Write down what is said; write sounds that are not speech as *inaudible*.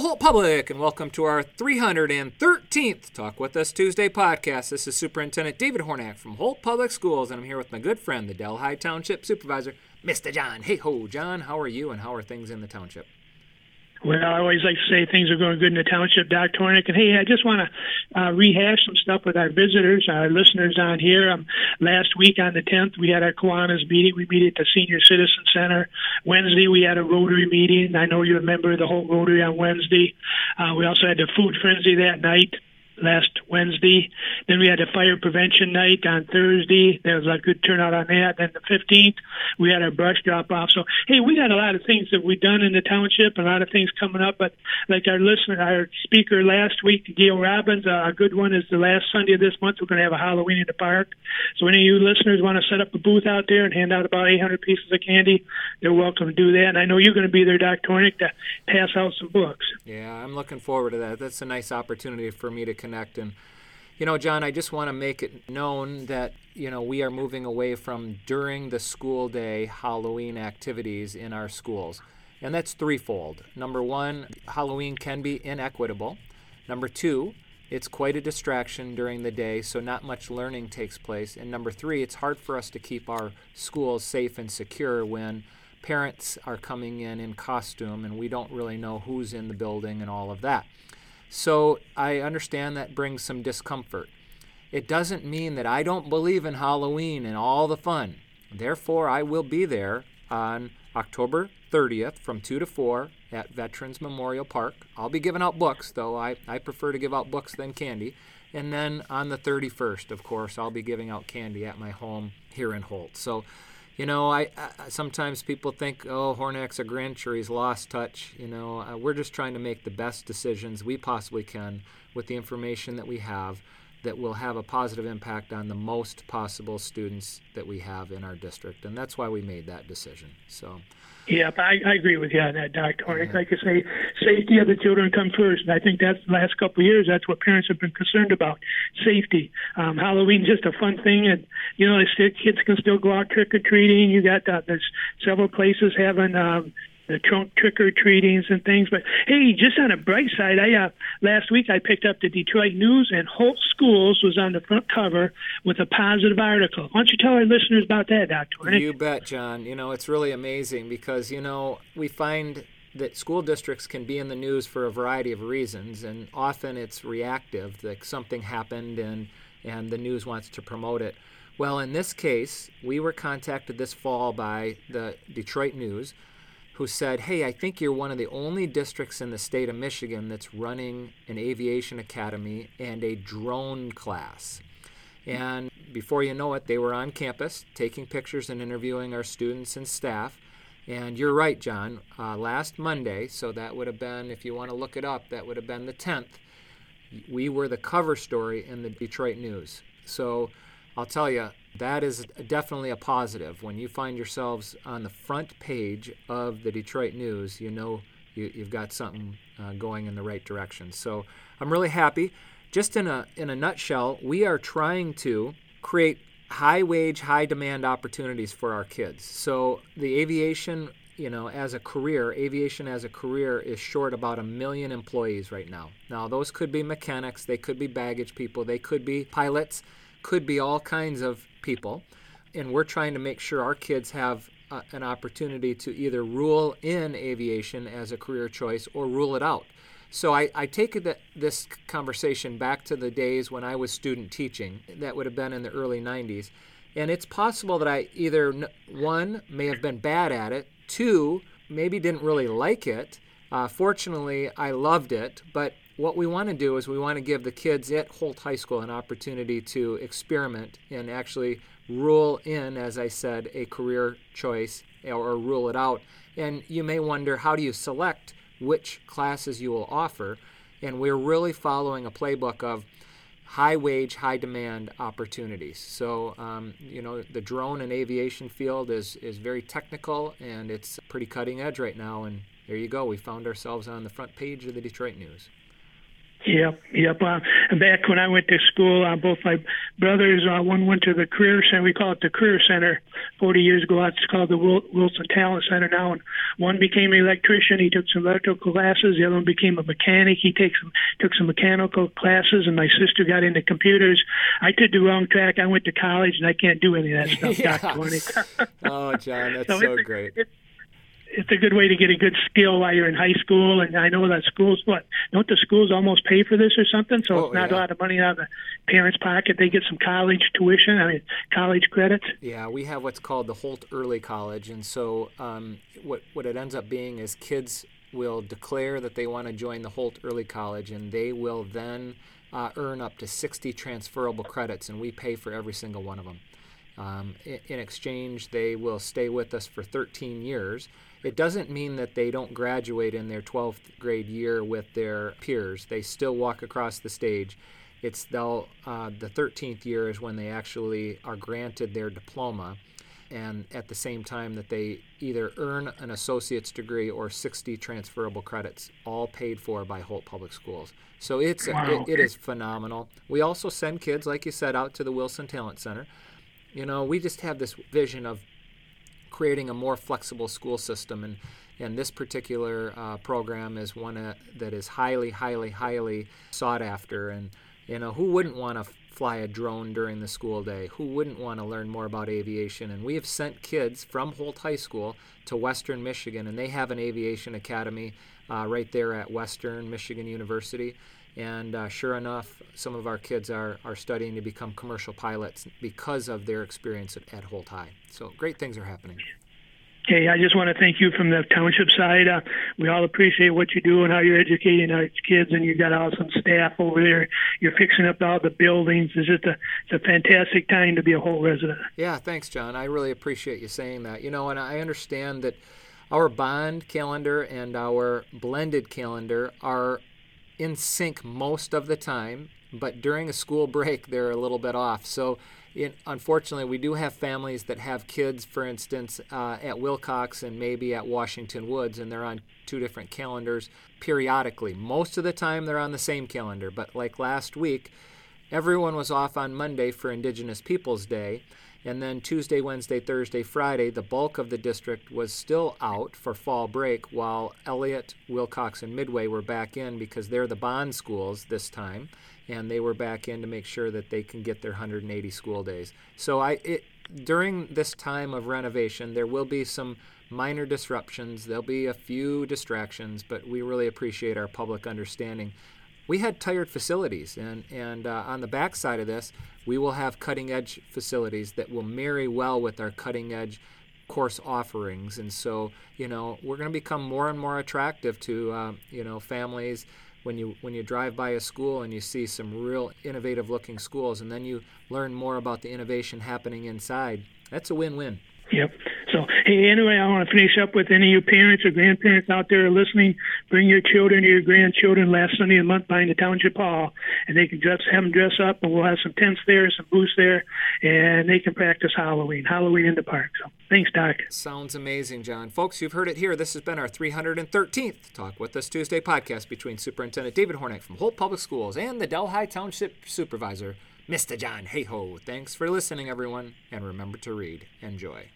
Holt Public, and welcome to our 313th Talk With Us Tuesday podcast. This is Superintendent David Hornak from Holt Public Schools, and I'm here with my good friend, the Delhi Township Supervisor, Mr. John. Hey ho, John, how are you, and how are things in the township? Well, I always like to say things are going good in the township, Dr. Hornak. And hey, I just want to uh, rehash some stuff with our visitors, our listeners on here. Um, last week on the 10th, we had our Kiwanis meeting. We meet at the Senior Citizen Center. Wednesday, we had a Rotary meeting. I know you're a member of the Holt Rotary on Wednesday. Uh, we also had the Food Frenzy that night last Wednesday. Then we had a fire prevention night on Thursday. There was a good turnout on that. Then the 15th, we had our brush drop off. So, hey, we got a lot of things that we've done in the township, and a lot of things coming up. But like our listener, our speaker last week, Gail Robbins, uh, a good one is the last Sunday of this month. We're going to have a Halloween in the park. So, any of you listeners want to set up a booth out there and hand out about 800 pieces of candy, they're welcome to do that. And I know you're going to be there, Dr. Hornak, to pass out some books. Yeah, I'm looking forward to that. That's a nice opportunity for me to connect. And, you know, John, I just want to make it known that, you know, we are moving away from during the school day Halloween activities in our schools. And that's threefold. Number one, Halloween can be inequitable. Number two, it's quite a distraction during the day, so not much learning takes place. And number three, it's hard for us to keep our schools safe and secure when parents are coming in in costume and we don't really know who's in the building and all of that. So I understand that brings some discomfort. It doesn't mean that I don't believe in Halloween and all the fun. Therefore, I will be there on October 30th from 2 to 4 at Veterans Memorial Park. I'll be giving out books, though I, I prefer to give out books than candy. And then on the 31st, of course, I'll be giving out candy at my home here in Holt. So you know, I, I, sometimes people think, oh, Hornak's a Grinch or he's lost touch. You know, uh, we're just trying to make the best decisions we possibly can with the information that we have that will have a positive impact on the most possible students that we have in our district, and that's why we made that decision. So. Yeah, I, I agree with you on that, Dr. Hornak. Like I say, safety of the children come first, and I think that's the last couple of years. That's what parents have been concerned about: safety. Um, Halloween's just a fun thing, and you know, kids can still go out trick or treating. You got uh, there's several places having um, the trunk trick or treatings and things. But hey, just on a bright side, I uh, last week I picked up the Detroit News and Holt Schools was on the front cover with a positive article. Why don't you tell our listeners about that, Doctor? You bet, John. You know it's really amazing because you know we find that school districts can be in the news for a variety of reasons, and often it's reactive, like something happened and and the news wants to promote it. Well, in this case, we were contacted this fall by the Detroit News who said, Hey, I think you're one of the only districts in the state of Michigan that's running an aviation academy and a drone class. And before you know it, they were on campus taking pictures and interviewing our students and staff. And you're right, John. Uh, last Monday, so that would have been, if you want to look it up, that would have been the 10th, we were the cover story in the Detroit News. So I'll tell you, that is definitely a positive. When you find yourselves on the front page of the Detroit News, you know you, have got something uh, going in the right direction. So I'm really happy. Just in a in a nutshell, we are trying to create high wage, high demand opportunities for our kids. So the aviation, you know, as a career, aviation as a career is short about a million employees right now. Now those could be mechanics, they could be baggage people, they could be pilots, could be all kinds of people, and we're trying to make sure our kids have uh, an opportunity to either rule in aviation as a career choice or rule it out. So I, I take this conversation back to the days when I was student teaching. That would have been in the early 90s. And it's possible that I either, one, may have been bad at it, two, maybe didn't really like it. Uh, fortunately, I loved it, but what we want to do is we want to give the kids at Holt High School an opportunity to experiment and actually rule in, as I said, a career choice or rule it out. And you may wonder how do you select which classes you will offer? And we're really following a playbook of high wage, high demand opportunities. So, um, you know, the drone and aviation field is, is very technical and it's pretty cutting edge right now. And there you go. We found ourselves on the front page of the Detroit News. Yep, yep. Uh, back when I went to school, uh, both my brothers, uh, one went to the Career Center. We call it the Career Center. Forty years ago, it's called the Wilson Talent Center now. And one became an electrician. He took some electrical classes. The other one became a mechanic. He takes some, took some mechanical classes. And my sister got into computers. I took the wrong track. I went to college, and I can't do any of that stuff. *laughs* yeah. oh, John, that's *laughs* so, so great. It's, it's a good way to get a good skill while you're in high school. And I know that schools, what don't the schools almost pay for this or something? So oh, it's not yeah. a lot of money out of the parents' pocket. They get some college tuition. I mean, college credits. Yeah, we have what's called the Holt Early College, and so um, what what it ends up being is kids will declare that they want to join the Holt Early College, and they will then uh, earn up to 60 transferable credits, and we pay for every single one of them. Um, in, in exchange, they will stay with us for 13 years. It doesn't mean that they don't graduate in their 12th grade year with their peers. They still walk across the stage. It's they'll, uh, the 13th year is when they actually are granted their diploma, and at the same time that they either earn an associate's degree or 60 transferable credits, all paid for by Holt Public Schools. So it's wow. it, it is phenomenal. We also send kids, like you said, out to the Wilson Talent Center. You know, we just have this vision of creating a more flexible school system. And, and this particular uh, program is one uh, that is highly, highly, highly sought after. And, you know, who wouldn't want to fly a drone during the school day? Who wouldn't want to learn more about aviation? And we have sent kids from Holt High School to Western Michigan, and they have an aviation academy uh, right there at Western Michigan University. And uh, sure enough, some of our kids are, are studying to become commercial pilots because of their experience at, at Holt High. So great things are happening. Hey, I just want to thank you from the township side. Uh, we all appreciate what you do and how you're educating our kids, and you've got awesome staff over there. You're fixing up all the buildings. It's just a, it's a fantastic time to be a Holt resident. Yeah, thanks, John. I really appreciate you saying that. You know, and I understand that our bond calendar and our blended calendar are in sync most of the time, but during a school break, they're a little bit off. So, it, unfortunately, we do have families that have kids, for instance, uh, at Wilcox and maybe at Washington Woods, and they're on two different calendars periodically. Most of the time, they're on the same calendar, but like last week, everyone was off on Monday for Indigenous Peoples Day. And then Tuesday, Wednesday, Thursday, Friday, the bulk of the district was still out for fall break, while Elliott, Wilcox, and Midway were back in because they're the bond schools this time, and they were back in to make sure that they can get their 180 school days. So I, it, during this time of renovation, there will be some minor disruptions. There'll be a few distractions, but we really appreciate our public understanding we had tired facilities, and and uh, on the backside of this, we will have cutting edge facilities that will marry well with our cutting edge course offerings, and so you know we're going to become more and more attractive to uh, you know families when you when you drive by a school and you see some real innovative looking schools, and then you learn more about the innovation happening inside. That's a win-win. Yep. So, hey, anyway, I want to finish up with any of you parents or grandparents out there listening. Bring your children or your grandchildren last Sunday of the month behind the township hall, and they can dress, have them dress up, and we'll have some tents there, some booths there, and they can practice Halloween, Halloween in the park. So, thanks, Doc. Sounds amazing, John. Folks, you've heard it here. This has been our 313th Talk with Us Tuesday podcast between Superintendent David Hornak from Holt Public Schools and the Delhi Township Supervisor, Mr. John Hayhoe. Thanks for listening, everyone, and remember to read. Enjoy.